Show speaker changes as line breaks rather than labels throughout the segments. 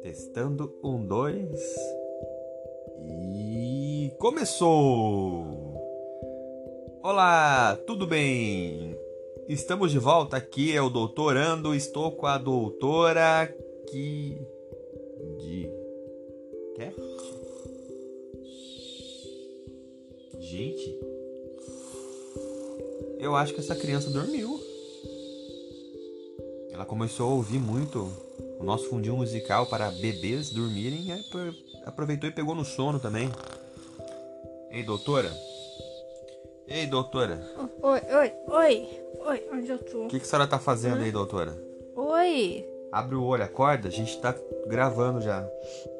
Testando um, dois. E começou! Olá, tudo bem? Estamos de volta aqui, é o Doutorando. Estou com a doutora que. De. Quer? Gente, eu acho que essa criança dormiu. Ela começou a ouvir muito o nosso fundinho musical para bebês dormirem e aproveitou e pegou no sono também. Ei, doutora? Ei, doutora.
Oi, oi, oi. Oi, onde eu tô?
O que, que a senhora tá fazendo
Hã?
aí, doutora?
Oi.
Abre o olho, acorda, a gente tá gravando já.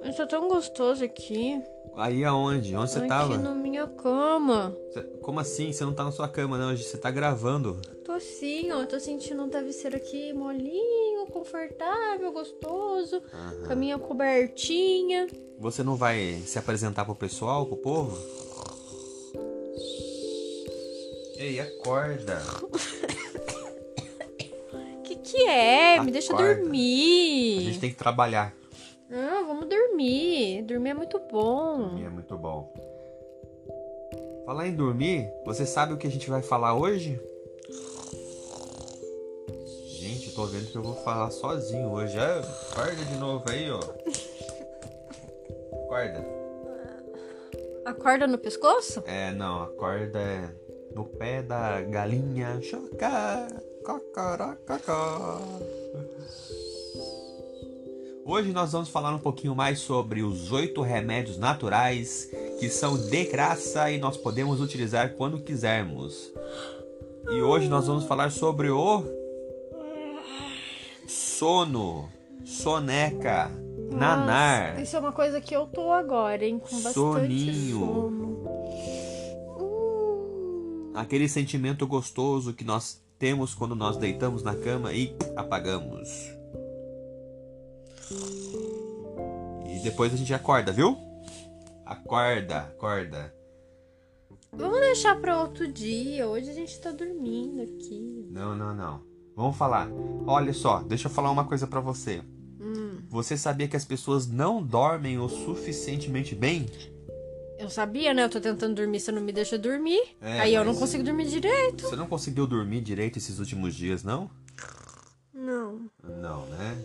Eu tô tão gostoso aqui.
Aí aonde? Onde você
aqui
tava?
na minha cama.
Cê- Como assim? Você não tá na sua cama, não. Você tá gravando.
Tô assim, ó. Tô sentindo um travesseiro aqui molinho, confortável, gostoso. Com a minha cobertinha.
Você não vai se apresentar pro pessoal, pro povo? Ei, acorda.
Que é? Me deixa
Acorda.
dormir.
A gente tem que trabalhar.
Não, vamos dormir. Dormir é muito bom.
E é muito bom. Falar em dormir, você sabe o que a gente vai falar hoje? Gente, eu tô vendo que eu vou falar sozinho hoje. Ah, acorda de novo aí, ó. Acorda.
Acorda no pescoço?
É, não, acorda é no pé da galinha. Choca, cocorococó. Hoje nós vamos falar um pouquinho mais sobre os oito remédios naturais que são de graça e nós podemos utilizar quando quisermos. E hoje nós vamos falar sobre o sono, soneca, nanar.
Nossa, isso é uma coisa que eu tô agora, hein? Com bastante
Soninho.
sono. Uh.
Aquele sentimento gostoso que nós temos quando nós deitamos na cama e apagamos. E depois a gente acorda, viu? Acorda, acorda.
Vamos deixar pra outro dia. Hoje a gente tá dormindo aqui.
Não, não, não. Vamos falar. Olha só, deixa eu falar uma coisa pra você.
Hum,
Você sabia que as pessoas não dormem o suficientemente bem?
Eu sabia, né? Eu tô tentando dormir, você não me deixa dormir.
É,
Aí eu não consigo dormir direito.
Você não conseguiu dormir direito esses últimos dias, não?
Não.
Não, né?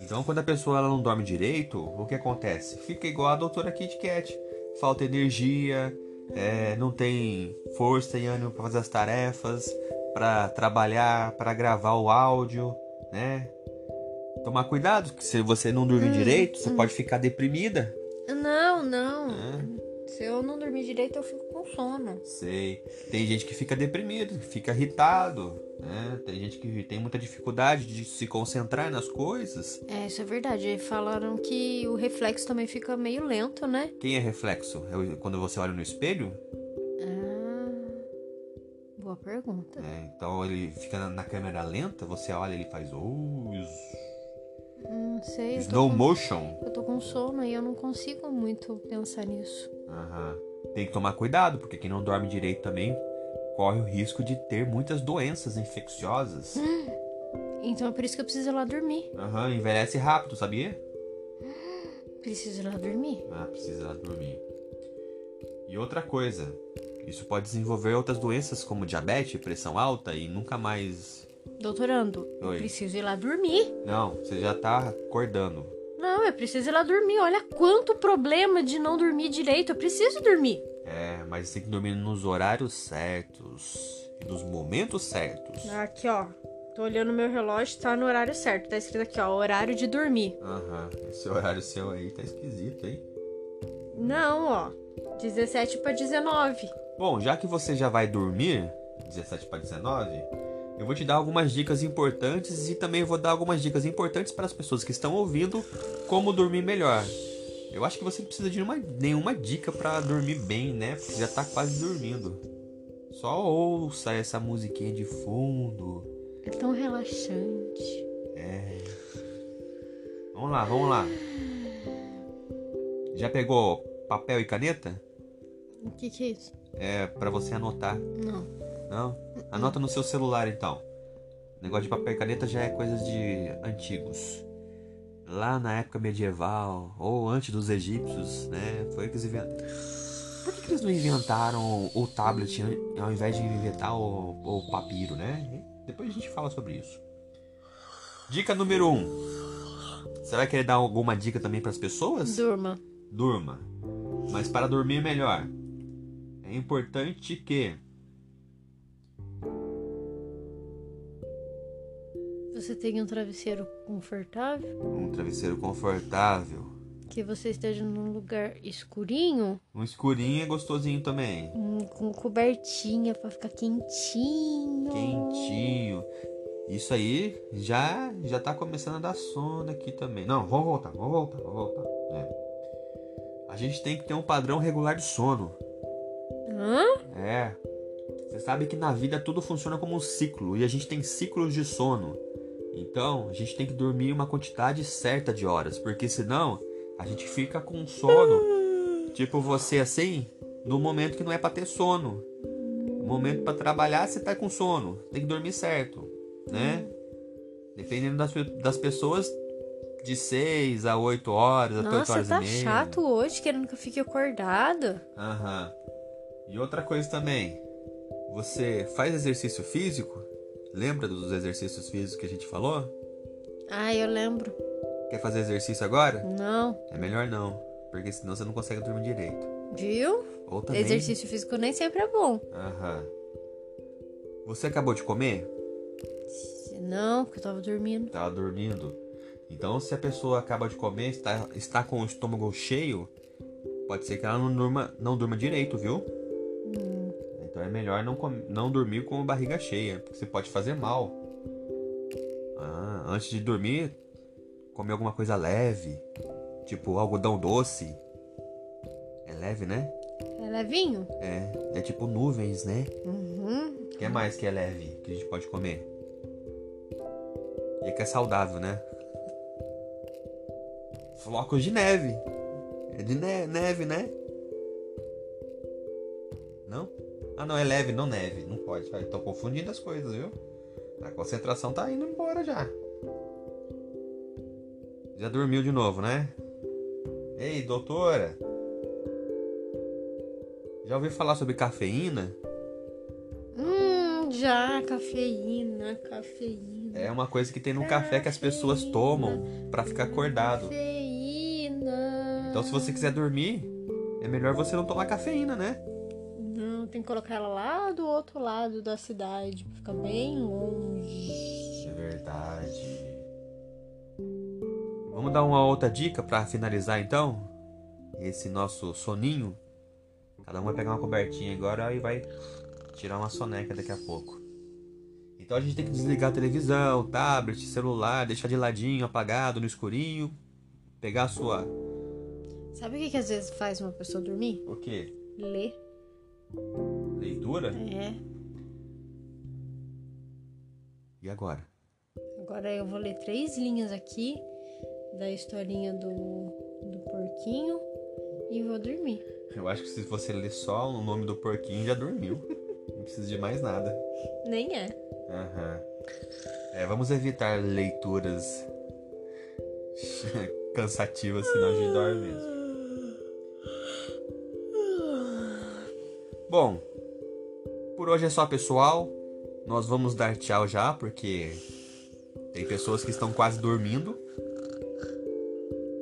Então, quando a pessoa ela não dorme direito, o que acontece? Fica igual a doutora Kit Kat. Falta energia, é, não tem força e ânimo para fazer as tarefas, para trabalhar, para gravar o áudio, né? Tomar cuidado, que se você não dormir direito, você pode ficar deprimida.
Não. Se eu não dormir direito, eu fico com sono.
Sei. Tem gente que fica deprimido, que fica irritado, né? Tem gente que tem muita dificuldade de se concentrar nas coisas.
É, isso é verdade. Falaram que o reflexo também fica meio lento, né?
Quem é reflexo? É quando você olha no espelho?
Ah, boa pergunta.
É, então ele fica na, na câmera lenta, você olha e ele faz oh,
Não sei.
Slow
com,
motion.
eu tô com sono e eu não consigo muito pensar nisso.
Aham. Tem que tomar cuidado, porque quem não dorme direito também corre o risco de ter muitas doenças infecciosas.
Então é por isso que eu preciso ir lá dormir.
Aham, envelhece rápido, sabia?
Preciso ir lá dormir.
Ah, precisa dormir. E outra coisa, isso pode desenvolver outras doenças como diabetes, pressão alta e nunca mais.
Doutorando, eu
Oi.
preciso ir lá dormir.
Não, você já tá acordando.
Não, eu preciso ir lá dormir. Olha quanto problema de não dormir direito. Eu preciso dormir.
É, mas tem que dormir nos horários certos e nos momentos certos.
Aqui, ó. Tô olhando meu relógio, tá no horário certo. Tá escrito aqui, ó, horário de dormir.
Aham, esse horário seu aí tá esquisito, hein?
Não, ó. 17 para 19.
Bom, já que você já vai dormir, 17 para 19, eu vou te dar algumas dicas importantes e também vou dar algumas dicas importantes para as pessoas que estão ouvindo como dormir melhor. Eu acho que você não precisa de nenhuma, nenhuma dica para dormir bem, né? Porque já tá quase dormindo. Só ouça essa musiquinha de fundo.
É tão relaxante.
Vamos lá, vamos lá. Já pegou papel e caneta?
O que, que é isso?
É para você anotar.
Não.
Não? Anota no seu celular então. Negócio de papel e caneta já é coisa de antigos. Lá na época medieval, ou antes dos egípcios, né? Foi que eles inventaram. Por que, que eles não inventaram o tablet ao invés de inventar o, o papiro, né? Depois a gente fala sobre isso. Dica número 1. Um. Você vai querer dar alguma dica também para as pessoas?
Durma.
Durma. Mas para dormir melhor, é importante que
você tenha um travesseiro confortável.
Um travesseiro confortável.
Que você esteja num lugar escurinho.
Um escurinho é gostosinho também.
Hum, com cobertinha para ficar quentinho.
Quentinho. Isso aí já já tá começando a dar sono aqui também. Não, vamos voltar, vamos voltar, vamos voltar. É. A gente tem que ter um padrão regular de sono.
Hã?
É. Você sabe que na vida tudo funciona como um ciclo e a gente tem ciclos de sono. Então, a gente tem que dormir uma quantidade certa de horas, porque senão a gente fica com sono. Tipo você assim, no momento que não é para ter sono. No momento para trabalhar, você tá com sono. Tem que dormir certo, né? Dependendo das, das pessoas, de 6 a 8 horas, até 8 horas
tá
e meia.
chato hoje, querendo que eu fique acordado.
Aham. E outra coisa também, você faz exercício físico? Lembra dos exercícios físicos que a gente falou?
Ah, eu lembro.
Quer fazer exercício agora?
Não.
É melhor não, porque senão você não consegue dormir direito.
Viu?
Ou também...
Exercício físico nem sempre é bom.
Aham. Você acabou de comer?
Não, porque eu tava dormindo.
Tava dormindo. Então, se a pessoa acaba de comer, está, está com o estômago cheio, pode ser que ela não durma, não durma direito, viu?
Hum.
É melhor não, não dormir com a barriga cheia, porque você pode fazer mal. Ah, antes de dormir, comer alguma coisa leve, tipo algodão doce. É leve, né?
É levinho?
É, é tipo nuvens, né?
Uhum.
O que mais que é leve que a gente pode comer? E que é saudável, né? Flocos de neve. É de ne neve, né? Não? Ah, não, é leve, não neve. Não pode. Estou confundindo as coisas, viu? A concentração tá indo embora já. Já dormiu de novo, né? Ei, doutora. Já ouviu falar sobre cafeína?
Hum, já, cafeína, cafeína.
É uma coisa que tem no café que as pessoas tomam para ficar acordado.
Cafeína.
Então, se você quiser dormir, é melhor você não tomar cafeína, né?
Que colocar ela lá do outro lado da cidade, pra ficar bem longe.
É verdade. Vamos dar uma outra dica para finalizar então? Esse nosso soninho. Cada um vai pegar uma cobertinha agora e vai tirar uma soneca daqui a pouco. Então a gente tem que desligar a televisão, tablet, celular, deixar de ladinho, apagado, no escurinho. Pegar a sua.
Sabe o que, que às vezes faz uma pessoa dormir?
O quê?
Ler.
Leitura?
É.
E agora?
Agora eu vou ler três linhas aqui da historinha do, do porquinho e vou dormir.
Eu acho que se você ler só o nome do porquinho, já dormiu. Não precisa de mais nada.
Nem é.
Aham. É, vamos evitar leituras cansativas, senão a gente dorme mesmo. Bom, por hoje é só, pessoal. Nós vamos dar tchau já, porque tem pessoas que estão quase dormindo.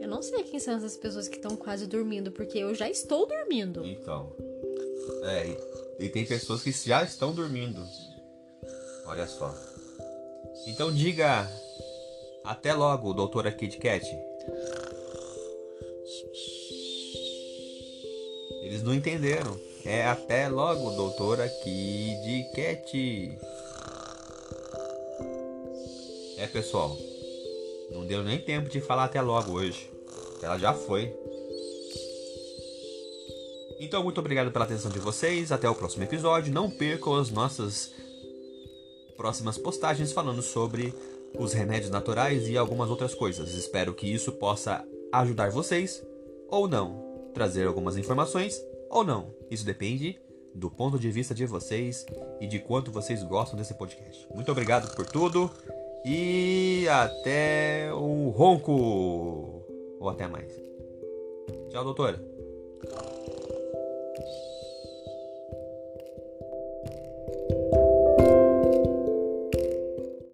Eu não sei quem são essas pessoas que estão quase dormindo, porque eu já estou dormindo.
Então. É, e, e tem pessoas que já estão dormindo. Olha só. Então diga até logo, doutora Kid Cat. Eles não entenderam. É até logo, doutora Kid. É, pessoal. Não deu nem tempo de falar até logo hoje. Ela já foi. Então, muito obrigado pela atenção de vocês. Até o próximo episódio. Não percam as nossas próximas postagens falando sobre os remédios naturais e algumas outras coisas. Espero que isso possa ajudar vocês ou não, trazer algumas informações ou não. Isso depende do ponto de vista de vocês e de quanto vocês gostam desse podcast. Muito obrigado por tudo e até o ronco! Ou até mais. Tchau, doutora.